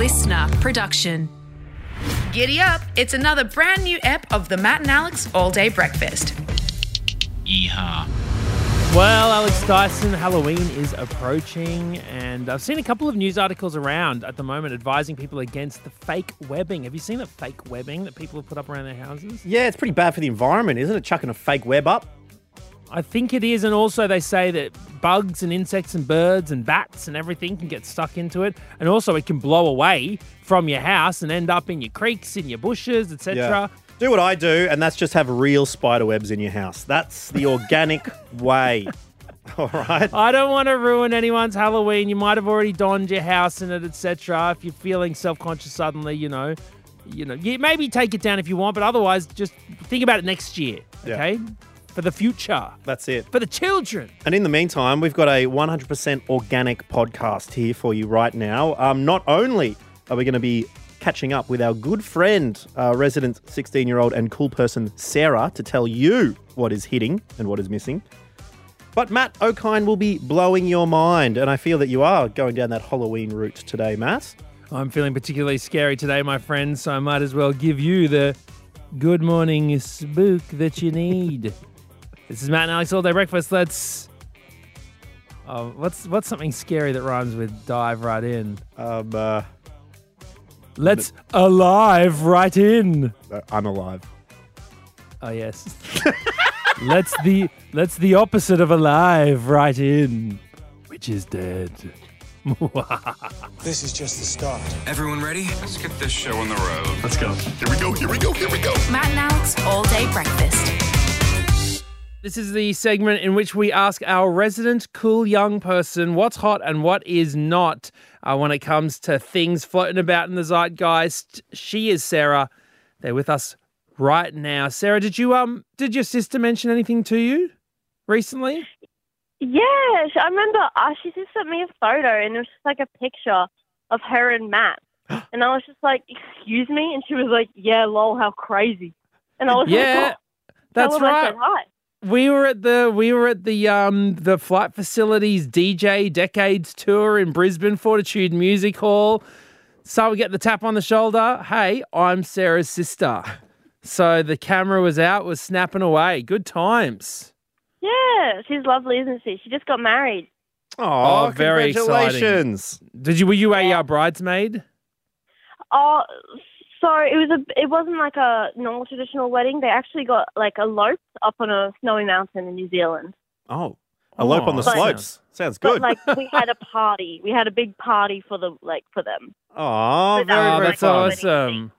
listener production. Giddy up! It's another brand new ep of the Matt and Alex All Day Breakfast. Yeehaw. Well, Alex Dyson, Halloween is approaching, and I've seen a couple of news articles around at the moment advising people against the fake webbing. Have you seen the fake webbing that people have put up around their houses? Yeah, it's pretty bad for the environment, isn't it? Chucking a fake web up. I think it is, and also they say that bugs and insects and birds and bats and everything can get stuck into it, and also it can blow away from your house and end up in your creeks, in your bushes, etc. Do what I do, and that's just have real spider webs in your house. That's the organic way. All right. I don't want to ruin anyone's Halloween. You might have already donned your house in it, etc. If you're feeling self-conscious suddenly, you know, you know, you maybe take it down if you want, but otherwise, just think about it next year, Yeah. For the future, That's it. for the children. And in the meantime, we've got a 100% organic podcast here for you right now. Um, not only are we going to be catching up with our good friend, uh, resident 16 year old and cool person Sara to tell you what is hitting and what is missing, but Matt O'Kine will be blowing your mind. And I feel that you are going down that Halloween route today, Matt. I'm feeling particularly scary today, my friends, so I might as well give you the good morning spook that you need. this is Matt and Alex All Day Breakfast. Let's. Oh, what's what's something scary that rhymes with dive right in? Um, uh, Let's alive right in. uh, I'm alive. Oh yes. let's the let's the opposite of alive right in, which is dead. This is just the start. Everyone ready? Let's get this show on the road. Let's go. Here we go. Here we go. Here we go. Matt and Alex All Day Breakfast. This is the segment in which we ask our resident cool young person what's hot and what is not uh, when it comes to things floating about in the zeitgeist. She is Sara. They're with us right now. Sara, did you um did your sister mention anything to you recently? Yes, I remember. Uh, she just sent me a photo, and it was just like a picture of her and Matt. And I was just like, "Excuse me," and she was like, "Yeah, lol, how crazy." And I was Yeah, like, oh, that's right. said hi. We were at the we were at the um the flight facilities DJ Decades tour in Brisbane Fortitude Music Hall. So we get the tap on the shoulder. Hey, I'm Sara's sister. So the camera was out, was snapping away. Good times. Yeah, she's lovely, isn't she? She just got married. Oh, Oh, very exciting. congratulations. Did you were you a uh, bridesmaid? Oh, so it was a. It wasn't like a normal traditional wedding. They actually got like eloped up on a snowy mountain in New Zealand. Oh, a elope on the But- slopes. Sounds But good. like we had a party. We had a big party for the like for them. Oh, But that very, was Oh, very that's fun. awesome.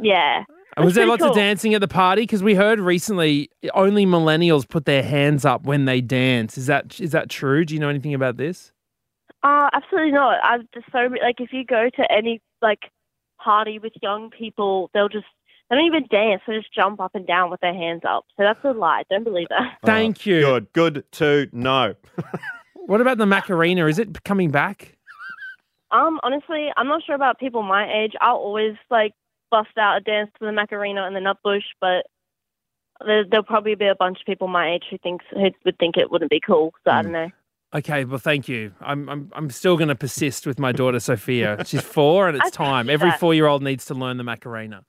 Yeah. And was there pretty lots of cool. dancing at the party? Because we heard recently only millennials put their hands up when they dance. Is that is that true? Do you know anything about this? Uh, absolutely not. I've just so like if you go to any like party with young people, they'll just they don't even dance. They just jump up and down with their hands up. So that's a lie. Don't believe that. Thank you. Good, good to know. What about the Macarena? Is it coming back? Um, honestly, I'm not sure about people my age. I'll always like bust out a dance to the Macarena and the Nutbush, but there, there'll probably be a bunch of people my age who thinks who would think it wouldn't be cool. So I don't know. Okay, well, thank you. I'm I'm I'm still going to persist with my daughter Sophia. She's four, and it's time. Every four-year-old needs to learn the Macarena.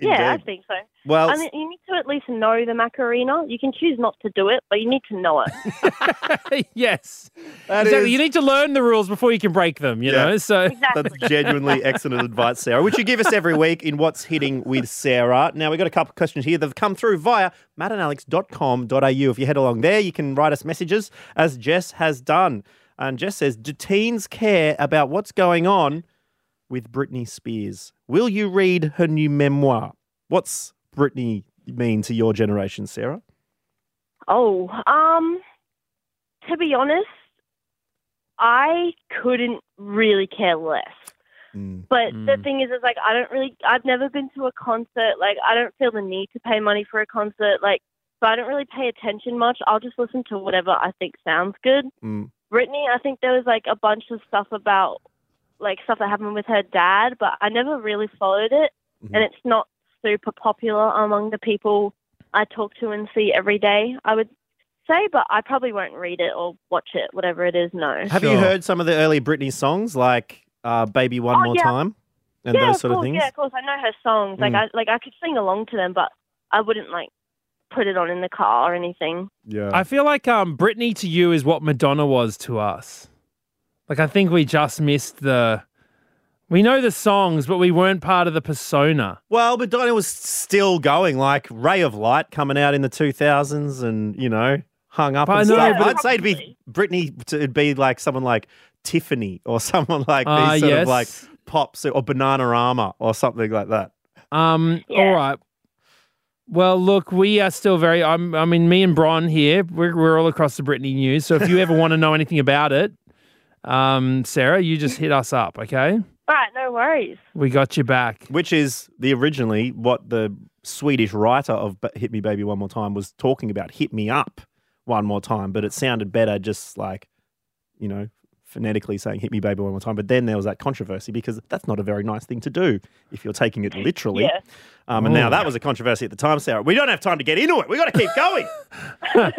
Yeah, I think so. Well, I mean, you need to at least know the Macarena. You can choose not to do it, but you need to know it. yes, that exactly. is- You need to learn the rules before you can break them. You Yeah. know, so Exactly. That's genuinely excellent advice, Sara, which you give us every week in What's Hitting with Sara. Now, we've got a couple of questions here that have come through via mattandalex.com.au. If you head along there, you can write us messages, as Jess has done. And Jess says, Do teens care about what's going on with Britney Spears? Will you read her new memoir? What's Britney mean to your generation, Sara? Oh, um, to be honest, I couldn't really care less. Mm. But the Mm. thing is, is like I don't really, I've never been to a concert. Like I don't feel the need to pay money for a concert. Like so, I don't really pay attention much. I'll just listen to whatever I think sounds good. Mm. Britney, I think there was like a bunch of stuff about like stuff that happened with her dad, but I never really followed it, Mhm. and it's not super popular among the people I talk to and see every day. I would say, but I probably won't read it or watch it, whatever it is. No. Have you heard some of the early Britney songs like uh, "Baby One Oh, More yeah. Time" and yeah, those of sort course, of things? yeah, of course. I know her songs. Like Mm. I like I could sing along to them, but I wouldn't like put it on in the car or anything. Yeah. I feel like um, Britney to you is what Madonna was to us. Like I think we just missed the. We know the songs, but we weren't part of the persona. Well, but Madonna was still going, like Ray of Light coming out in the 2000s and, you know, hung up But and I know, stuff. but- I'd say to be Britney, to it'd be like someone like Tiffany or someone like these Ah, sort yes. of like pops or Bananarama or something like that. Um. Yeah. All right. Well, look, we are still very. I'm, I mean, me and Bron here, we're, we're all across the Britney news. So if you ever want to know anything about it, um, Sara, you just hit us up, okay? All right, no worries. We got you back. Which is the originally what the Swedish writer of Hit Me Baby One More Time was talking about. Hit me up one more time, but it sounded better just like, you know, phonetically saying hit me baby one more time. But then there was that controversy because that's not a very nice thing to do if you're taking it literally. Yeah. Um, and now Oh. that was a controversy at the time, Sara. We don't have time to get into it. we got to keep going.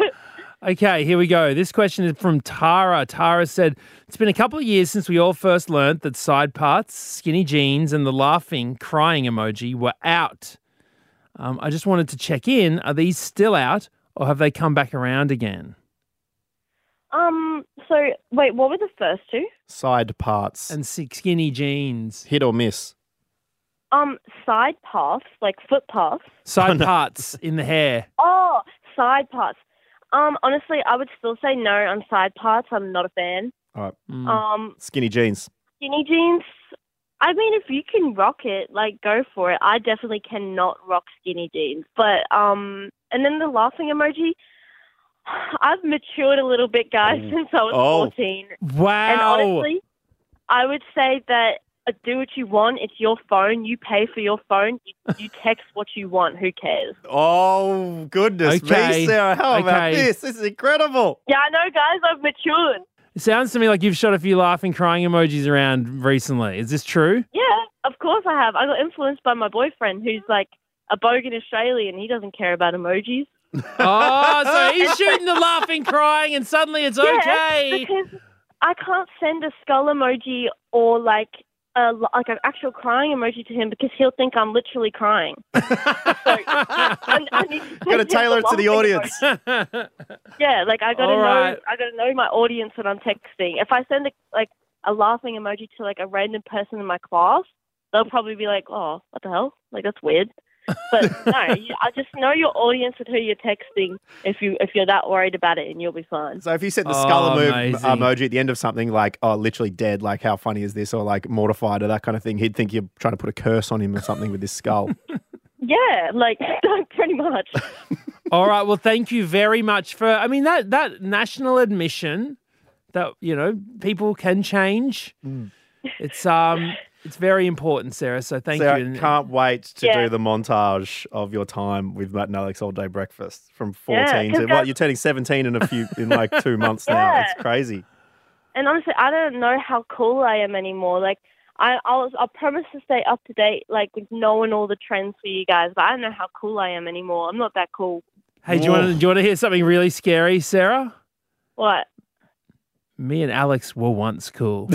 Okay, here we go. This question is from Tara. Tara said, It's been a couple of years since we all first learnt that side parts, skinny jeans, and the laughing, crying emoji were out. Um, I just wanted to check in. Are these still out or have they come back around again? Um. So wait, what were the first two? Side parts. And si- skinny jeans. hit or miss. Um, side paths, like foot paths. Side parts in the hair. Oh, side parts. Um, honestly, I would still say no on side parts. I'm not a fan. All right. Mm. Um, Skinny jeans. skinny jeans. I mean, if you can rock it, like go for it. I definitely cannot rock skinny jeans. But um, and then the laughing emoji. I've matured a little bit, guys, since I was Oh. 14. Wow. And honestly, I would say that do what you want. It's your phone. You pay for your phone. You, you text what you want. Who cares? Oh, goodness Okay. me, Sara. How about this? This is incredible. Yeah, I know, guys. I've matured. it sounds to me like you've shot a few laughing, crying emojis around recently. Is this true? Yeah, of course I have. I got influenced by my boyfriend, who's like a bogan Australian. He doesn't care about emojis. Oh, so he's shooting the laughing, crying, and suddenly it's Yeah, okay. because I can't send a skull emoji or like a like an actual crying emoji to him because he'll think I'm literally crying. so I, I need to Got to tailor it to the audience. emoji. Yeah, like I gotta All know. I gotta know my audience when I'm texting. If I send a, like a laughing emoji to like a random person in my class, they'll probably be like, "Oh, what the hell? Like that's weird." But no, I just know your audience and who you're texting. If you if you're that worried about it, and you'll be fine. So if you said the skull Oh, emo- amazing. emoji at the end of something like, oh, literally dead, like how funny is this? Or like mortified or that kind of thing, he'd think you're trying to put a curse on him or something with this skull. Yeah, like pretty much. All right. Well, thank you very much for. I mean that that national admission that you know people can change. It's um it's very important, Sara. So thank Sara, you. And- can't wait to Yeah. do the montage of your time with Matt and Alex all day breakfast from 14 to 'cause what? that- You're turning 17 in a few in like two months now. Yeah. It's crazy. And honestly, I don't know how cool I am anymore. Like I, I'll, I'll promise to stay up to date, like with knowing all the trends for you guys. But I don't know how cool I am anymore. I'm not that cool. hey, do you want to do you want to hear something really scary, Sara? What? Me and Alex were once cool.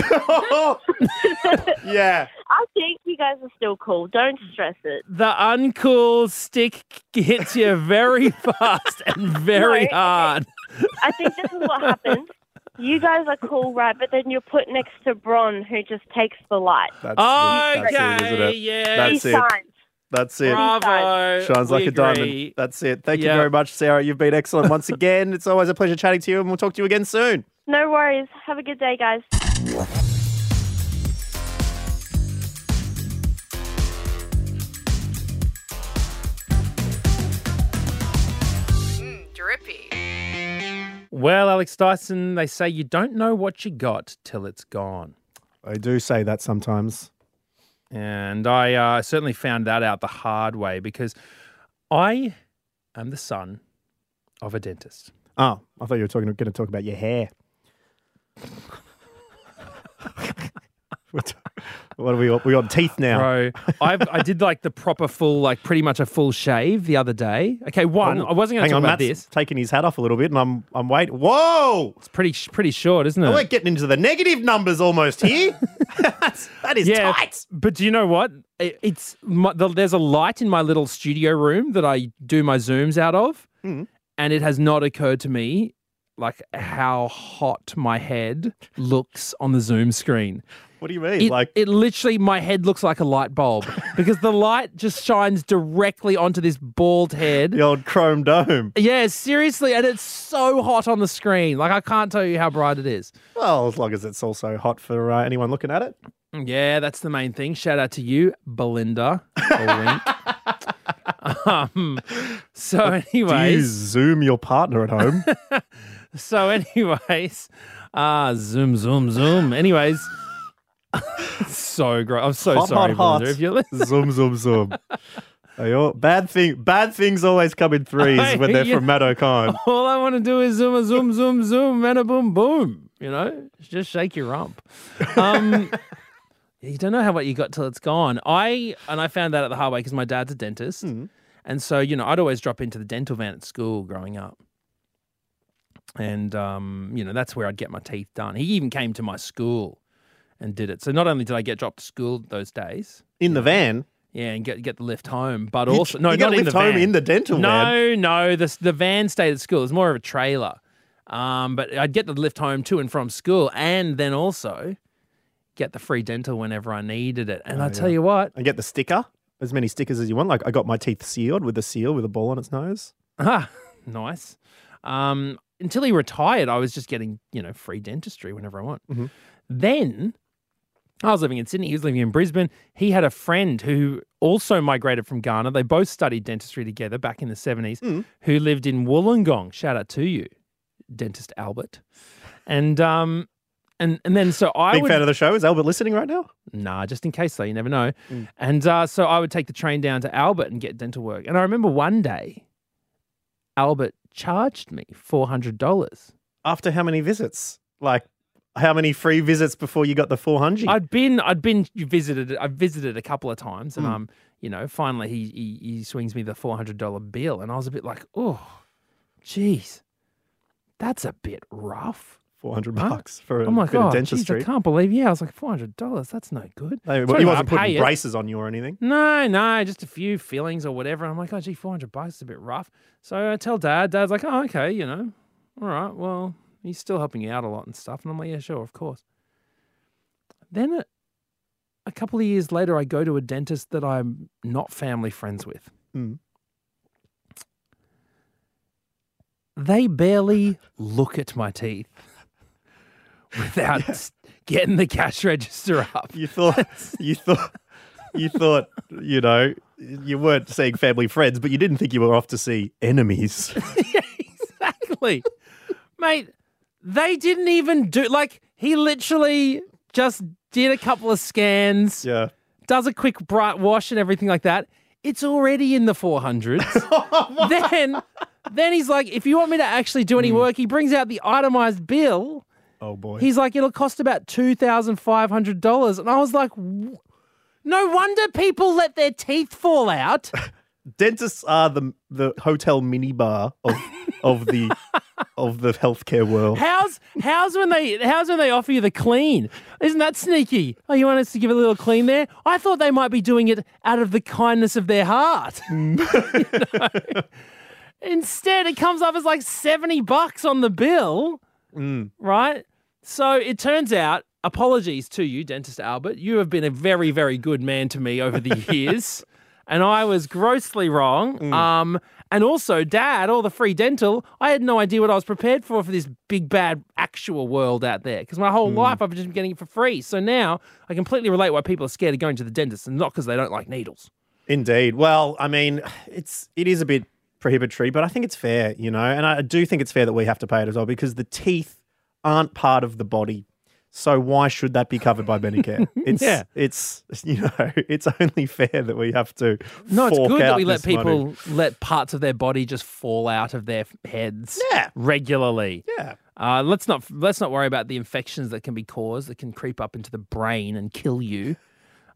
yeah. I think you guys are still cool. Don't stress it. the uncool stick hits you very fast and very No. hard. I think this is what happens. You guys are cool, right? But then you're put next to Bron, who just takes the light. That's, that's it, isn't it? yeah. That's he it. shines. That's it. Bravo. Shines We like a diamond. That's it. Thank Yeah. you very much, Sara. You've been excellent once again. It's always a pleasure chatting to you, and we'll talk to you again soon. No worries. Have a good day, guys. Drippy. Well, Alex Dyson, they say you don't know what you got till it's gone. I do say that sometimes. And I uh, certainly found that out the hard way because I am the son of a dentist. Oh, I thought you were talking going to talk about your hair. What, what are we? We on teeth now? Bro, I've, I did like the proper full, like pretty much a full shave the other day. Okay, one, I wasn't going to talk on, about Matt's this. taking his hat off a little bit, and I'm I'm waiting. Whoa! It's pretty pretty short, isn't it? Oh, we're getting into the negative numbers almost here. That's yeah, tight. but do you know what? It, it's my, the, there's a light in my little studio room that I do my zooms out of, Hmm. and it has not occurred to me like how hot my head looks on the Zoom screen. What do you mean? It, like it literally, my head looks like a light bulb because the light just shines directly onto this bald head. the old chrome dome. Yeah, seriously, and it's so hot on the screen. Like I can't tell you how bright it is. Well, as long as it's also hot for uh, anyone looking at it. Yeah, that's the main thing. Shout out to you, Belinda. Um, so, Do you anyways, zoom your partner at home? so anyways, ah, zoom, zoom, zoom. Anyways, so great. I'm so hot, sorry, hot, hot. Belinda. If you're listening, zoom, zoom, zoom. Hey, oh, bad thing. Bad things always come in threes when they're Yeah. from Matt O'Kine. all I want to do is zoom, a zoom, zoom, zoom, and a boom, boom. You know, just shake your rump. Um, you don't know how what you got till it's gone. I and I found that at the hard way because my dad's a dentist, and so you know I'd always drop into the dental van at school growing up, and um, you know that's where I'd get my teeth done. He even came to my school and did it. So not only did I get dropped to school those days, In the van. yeah, and get get the lift home, but You- also no, you not in the home van. in the dental van. No, no, the the van stayed at school. It's more of a trailer. Um, but I'd get the lift home to and from school, and then also get the free dental whenever I needed it. Oh, And I tell you what, I get the sticker. As many stickers as you want. Like I got my teeth sealed with a seal with a ball on its nose. ah, nice. Um, until he retired, I was just getting you know free dentistry whenever I want. Mhm. Then I was living in Sydney. He was living in Brisbane. He had a friend who also migrated from Ghana. They both studied dentistry together back in the 70s, Mm. who lived in Wollongong. Shout out to you, dentist Albert. And um and and then so I Big would fan of the show. Is Albert listening right now? Nah, just in case though, you never know. Mm. And uh, so I would take the train down to Albert and get dental work. And I remember one day, Albert charged me four hundred dollars. After how many visits? Like how many free visits before you got the 400? I'd been, I'd been visited, I visited a couple of times, and Mm. um, you know, finally he he, he swings me the four hundred dollar bill, and I was a bit like, oh, geez, that's a bit rough. 400 Huh? bucks for a I'm like, bit oh, of geez. I can't believe. Yeah, I was like, four hundred dollars. That's no good. Hey, So he wasn't putting it. braces on you or anything. No, no, just a few fillings or whatever. I'm like, oh, gee, 400 bucks is a bit rough. So I tell dad, dad's like, oh, okay, you know, all right, well, he's still helping you out a lot and stuff. And I'm like, yeah, sure, of course. Then a, a couple of years later, I go to a dentist that I'm not family friends with. Mm. They barely look at my teeth without s- getting the cash register up. You thought you thought you thought, you know, you weren't seeing family friends, but you didn't think you were off to see enemies. exactly. Mate, they didn't even do like he literally just did a couple of scans, yeah. does a quick bright wash and everything like that. It's already in the 400s. then then he's like, if you want me to actually do any hmm. work, he brings out the itemized bill. Oh boy. He's like, it'll cost about $2,500. And I was like, no wonder people let their teeth fall out. Dentists are the the hotel minibar of of the of the healthcare world. How's how's when they how's when they offer you the clean? Isn't that sneaky? Oh, you want us to give a little clean there? I thought they might be doing it out of the kindness of their heart. You know? Instead, it comes up as like seventy bucks on the bill, Mm. right? So it turns out. Apologies to you, dentist Albert. You have been a very, very good man to me over the years, and I was grossly wrong. Um, and also, Dad, all the free dental. I had no idea what I was prepared for for this big bad actual world out there because my whole hmm. life I've just been getting it for free. So now I completely relate why people are scared of going to the dentist, and not because they don't like needles. Indeed. Well, I mean, it's it is a bit prohibitory, but I think it's fair, you know, and I do think it's fair that we have to pay it as well because the teeth aren't part of the body. So why should that be covered by Medicare? It's Yeah. it's you know, it's only fair that we have to. No, it's good that we let this money. people let parts of their body just fall out of their heads Yeah. regularly. Yeah. Uh, let's not let's not worry about the infections that can be caused that can creep up into the brain and kill you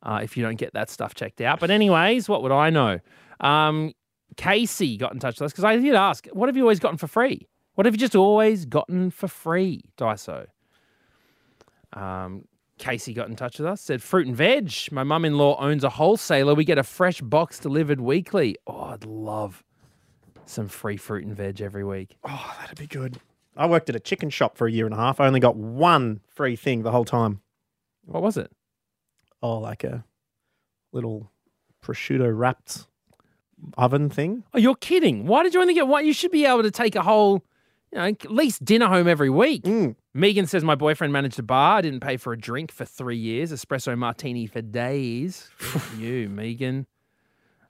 uh, if you don't get that stuff checked out. But anyways, what would I know? Um, Casey got in touch with us because I did ask, "What have you always gotten for free? What have you just always gotten for free, Dyso?" Um, Casey got in touch with us, said fruit and veg. My mum in law owns a wholesaler. We get a fresh box delivered weekly. Oh, I'd love some free fruit and veg every week. Oh, that'd be good. I worked at a chicken shop for a year and a half. I only got one free thing the whole time. What was it? Oh, like a little prosciutto wrapped oven thing. Oh, you're kidding. Why did you only get one? You should be able to take a whole, you know, at least dinner home every week. Mm. Megan says my boyfriend managed a bar. I didn't pay for a drink for three years. Espresso martini for days. You, Megan.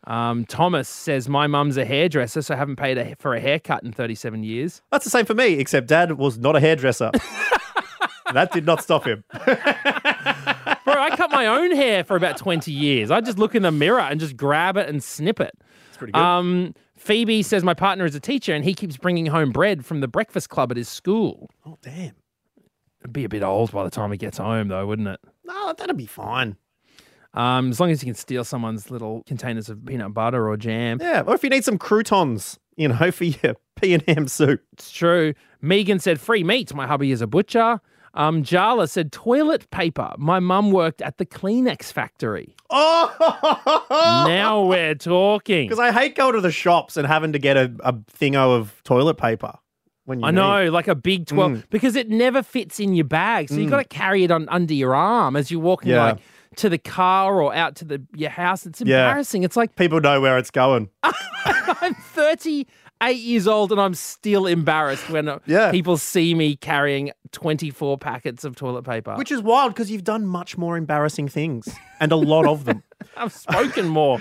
Um, Thomas says my mum's a hairdresser, so I haven't paid a, for a haircut in 37 years. That's the same for me, except Dad was not a hairdresser. that did not stop him. Bro, I cut my own hair for about 20 years. I just look in the mirror and just grab it and snip it. It's pretty good. Um, Phoebe says my partner is a teacher and he keeps bringing home bread from the breakfast club at his school. oh, damn. It'd be a bit old by the time he gets home, though, wouldn't it? No, that'd be fine. Um, as long as you can steal someone's little containers of peanut butter or jam. Yeah, or if you need some croutons, you know, for your P and M soup. It's true. Megan said free meat. My hubby is a butcher. Um, Jala said toilet paper. My mum worked at the Kleenex factory. Oh, now we're talking. because I hate going to the shops and having to get a, a thingo of toilet paper. When you I need- know, like a big 12, Mm. because it never fits in your bag. So you've got to carry it on under your arm as you're walking Yeah. like to the car or out to the your house. It's Yeah. embarrassing. It's like People know where it's going. I'm 38 years old and I'm still embarrassed when uh, Yeah. people see me carrying 24 packets of toilet paper. Which is wild because you've done much more embarrassing things and a lot of them. I've spoken more.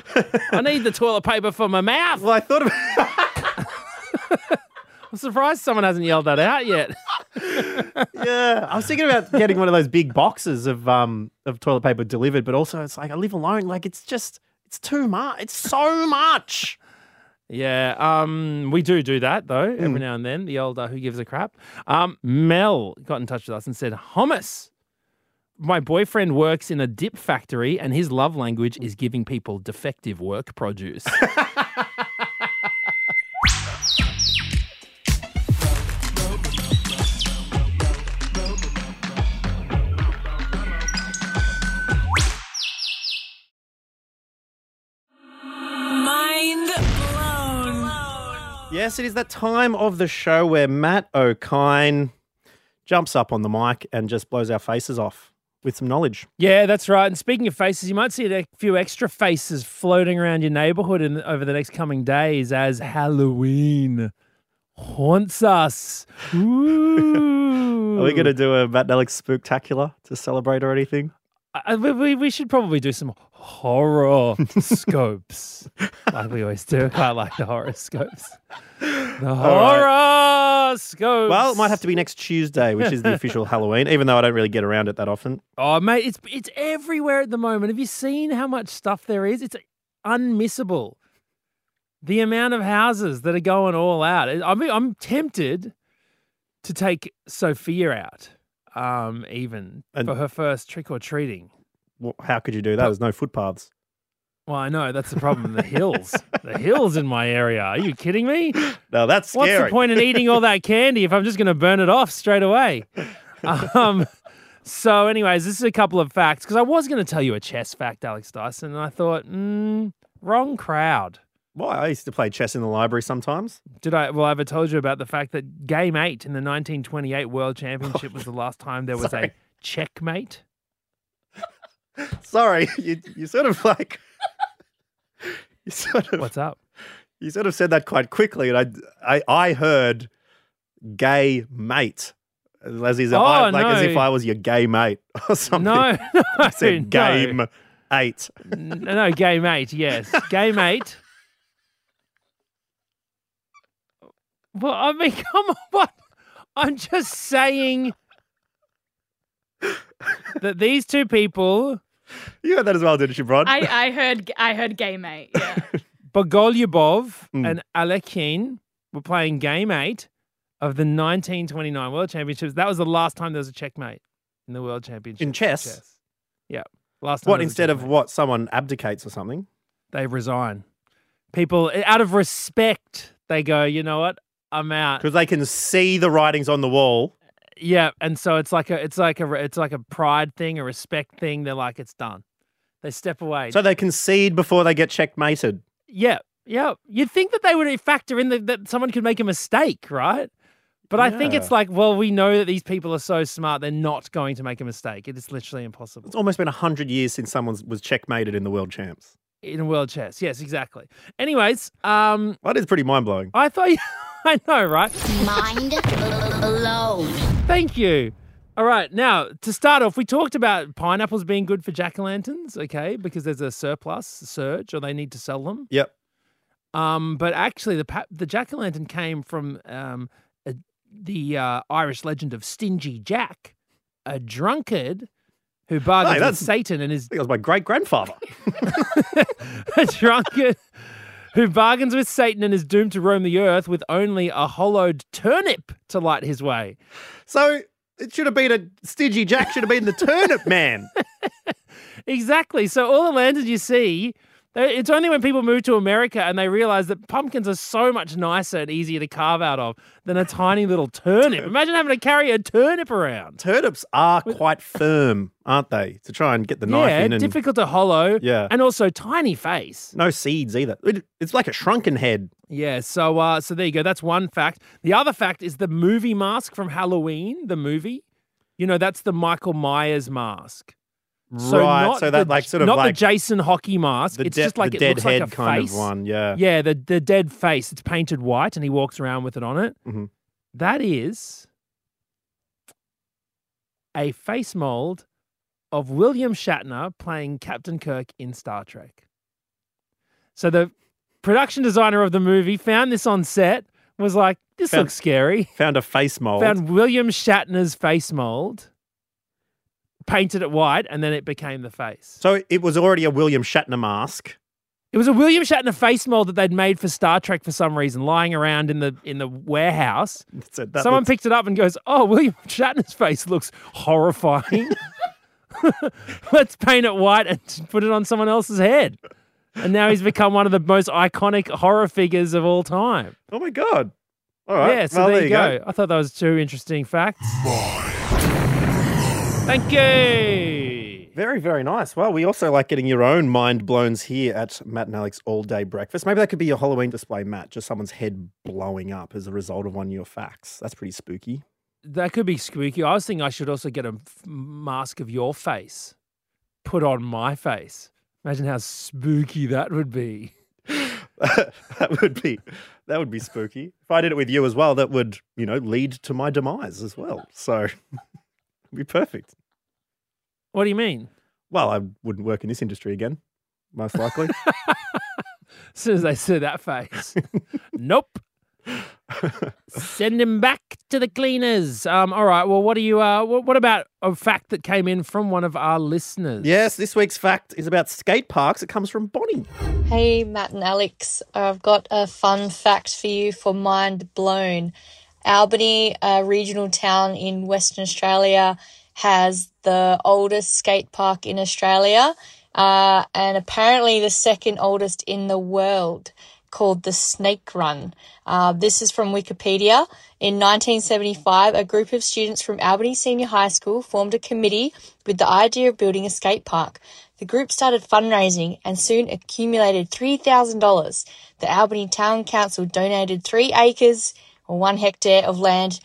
I need the toilet paper for my mouth. well, I thought about I'm surprised someone hasn't yelled that out yet. yeah, I was thinking about getting one of those big boxes of um of toilet paper delivered, but also it's like I live alone. Like it's just it's too much. It's so much. Yeah, um, we do do that though Hmm. every now and then. The old uh, who gives a crap. Um, Mel got in touch with us and said hummus. My boyfriend works in a dip factory, and his love language is giving people defective work produce. Yes, it is that time of the show where Matt O'Kine jumps up on the mic and just blows our faces off with some knowledge. yeah, that's right. And speaking of faces, you might see a few extra faces floating around your neighborhood in, over the next coming days as Halloween haunts us. Ooh. Are we going to do a Matt Alex spooktacular to celebrate or anything? I, we- we, we should probably do some horror scopes like we always do. I like the horoscopes. The horoscopes. Well, it might have to be next Tuesday, which is the official Halloween, even though I don't really get around it that often. Oh, mate, it's it's everywhere at the moment. Have you seen how much stuff there is? It's unmissable. The amount of houses that are going all out. I mean, I'm tempted to take Sophia out, um, even And- for her first trick or treating. Well, how could you do that? There's no footpaths. Well, I know that's the problem. The hills, the hills in my area. Are you kidding me? No, that's scary. What's the point in eating all that candy if I'm just going to burn it off straight away? Um, so, anyways, this is a couple of facts because I was going to tell you a chess fact, Alex Dyson, and I thought, mm, wrong crowd. Well, I used to play chess in the library sometimes. Did I? Well, I ever told you about the fact that Game Eight in the 1928 World Championship was the last time there was Sorry. a checkmate. Sorry, you you sort of like you sort of What's up? you sort of said that quite quickly, and I I, I heard gay mate. As is, Oh, I, like as if. I was your gay mate or something. No, no, I said no. game eight. N- No, Game Eight. Yes, Game Eight. Well, I mean, come on. What? I'm just saying that these two people, You heard that as well, didn't you, Bron? I, I heard I heard gay mate. Yeah. Bogolyubov Mm. and Alekhine, were playing Game Eight of the 1929 World Championships. That was the last time there was a checkmate in the World Championships. In chess? Yeah. Last time what there was a instead of what someone abdicates or something? they resign. People, out of respect, they go. You know what? I'm out. Because they can see the writings on the wall. Yeah, and so it's like a it's like a it's like a pride thing, a respect thing. They're like it's done. They step away. So they concede before they get checkmated. yeah, yeah. You'd think that they would factor in the, that someone could make a mistake, right? But I think it's like, well, we know that these people are so smart; they're not going to make a mistake. It is literally impossible It's almost been 100 years since someone was checkmated in the world champs. in world chess. Yes, exactly. Anyways, um, That is pretty mind blowing. I thought, you, I know, right? Mind blown. Thank you. All right, now to start off, we talked about pineapples being good for jack o' lanterns, okay, because there's a surplus, surge, or they need to sell them. Yep. Um, but actually, the pa- the jack o' lantern came from um, a, the uh, Irish legend of Stingy Jack, a drunkard who bargains with that's- Satan and is I think it was my great grandfather. a drunkard who bargains with Satan and is doomed to roam the earth with only a hollowed turnip to light his way. so it should have been a Stingy Jack, should have been the turnip man. Exactly. So all the lanterns you see, it's only when people move to America and they realize that pumpkins are so much nicer and easier to carve out of than a tiny little turnip. Imagine having to carry a turnip around. Turnips are quite firm, aren't they? To try and get the knife yeah, in and difficult to hollow. Yeah. and also tiny face. no seeds either. It- It's like a shrunken head. Yeah, so uh, so there you go. That's one fact. The other fact is the movie mask from Halloween, the movie. You know, that's the Michael Myers mask. So right. not So that the- like sort of not like the Jason Hockey mask. the, it's just like it dead looks head like a kind face. of one. Yeah. Yeah, the the dead face. It's painted white, and he walks around with it on it. Mhm. That is a face mold of William Shatner playing Captain Kirk in Star Trek. So the production designer of the movie found this on set, was like, "This Found- looks scary." Found a face mold. Found William Shatner's face mold, painted it white, and then it became the face. so it was already a William Shatner mask. It was a William Shatner face mold that they'd made for Star Trek for some reason, lying around in the in the warehouse. So Someone looks- picked it up and goes, "Oh, William Shatner's face looks horrifying. Let's paint it white and put it on someone else's head." And now he's become one of the most iconic horror figures of all time. oh my god. All right. Yeah, so well, there, you go. I thought that was two interesting facts. Thank you. Very, very nice. Well, we also like getting your own mind blowns here at Matt and Alex All Day Breakfast. Maybe that could be your Halloween display, Matt. Just someone's head blowing up as a result of one of your facts. That's pretty spooky. That could be spooky. I was thinking I should also get a f- mask of your face put on my face. Imagine how spooky that would be. that would be that would be spooky. If I did it with you as well, that would you know lead to my demise as well. So it'd be perfect. What do you mean? Well, I wouldn't work in this industry again, most likely. As soon as they see that face, nope. Send him back to the cleaners. Um, all right. Well, what do you? Uh, what, what about a fact that came in from one of our listeners? yes, this week's fact is about skate parks. It comes from Bonnie. Hey, Matt and Alex. I've got a fun fact for you for Mind Blown. Albany, a regional town in Western Australia, has the oldest skate park in Australia uh, and apparently the second oldest in the world called the Snake Run. Uh, this is from Wikipedia. In 1975, a group of students from Albany Senior High School formed a committee with the idea of building a skate park. The group started fundraising and soon accumulated $3,000. The Albany Town Council donated three acres or one hectare of land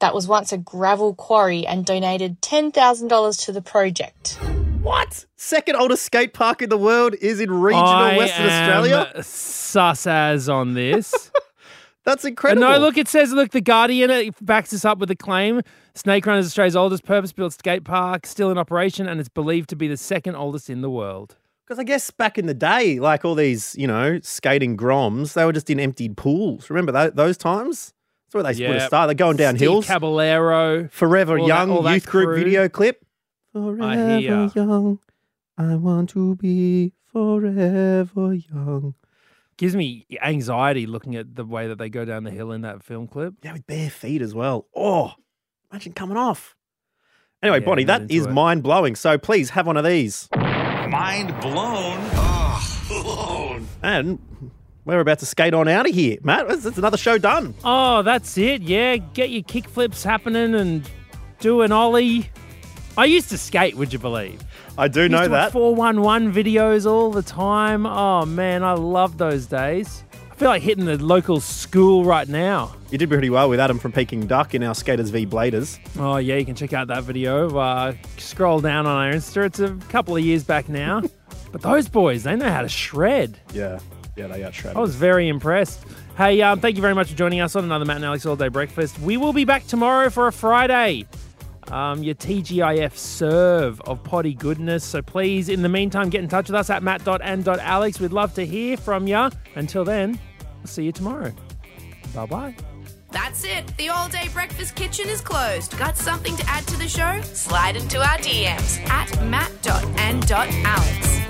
that was once a gravel quarry and donated $10,000 to the project. What? Second oldest skate park in the world is in regional I Western am Australia. Sus as on this. That's And incredible. no, look, it says, look, the Guardian it backs us up with a claim. Snake Run is Australia's oldest purpose-built skate park, still in operation, and it's believed to be the second oldest in the world. Because I guess back in the day, like all these, you know, skating groms, they were just in emptied pools. Remember tho- those times? That's where they would Yeah. have started. They're going down Steve hills. Caballero. Forever all Young all that youth group video clip. I Forever hear. young, I want to be forever young. Gives me anxiety looking at the way that they go down the hill in that film clip. Yeah, with bare feet as well. Oh, imagine coming off. Anyway, Yeah, Bonnie, not that into is it. mind blowing. So please have one of these. Mind blown. Oh, blown. And we're about to skate on out of here, Matt. It's another show done. Oh, that's it. Yeah, get your kick flips happening and do an ollie. I used to skate, would you believe? I do know that. 411 videos all the time. Oh man, I love those days. I feel like hitting the local school right now. You did pretty well with Adam from Peking Duk in our Skaters v Bladers. Oh yeah, you can check out that video. Uh, scroll down on our Insta. It's a couple of years back now. but those boys, they know how to shred. Yeah, yeah, they got shredded. I was very impressed. Hey, um, thank you very much for joining us on another Matt and Alex All Day Breakfast. We will be back tomorrow for a Friday. Um, your TGIF serve of potty goodness. So please, in the meantime, get in touch with us at matt.and.alex. We'd love to hear from you. Until then, we'll see you tomorrow. Bye bye. That's it. The all day breakfast kitchen is closed. Got something to add to the show? Slide into our DMs at matt.and.alex.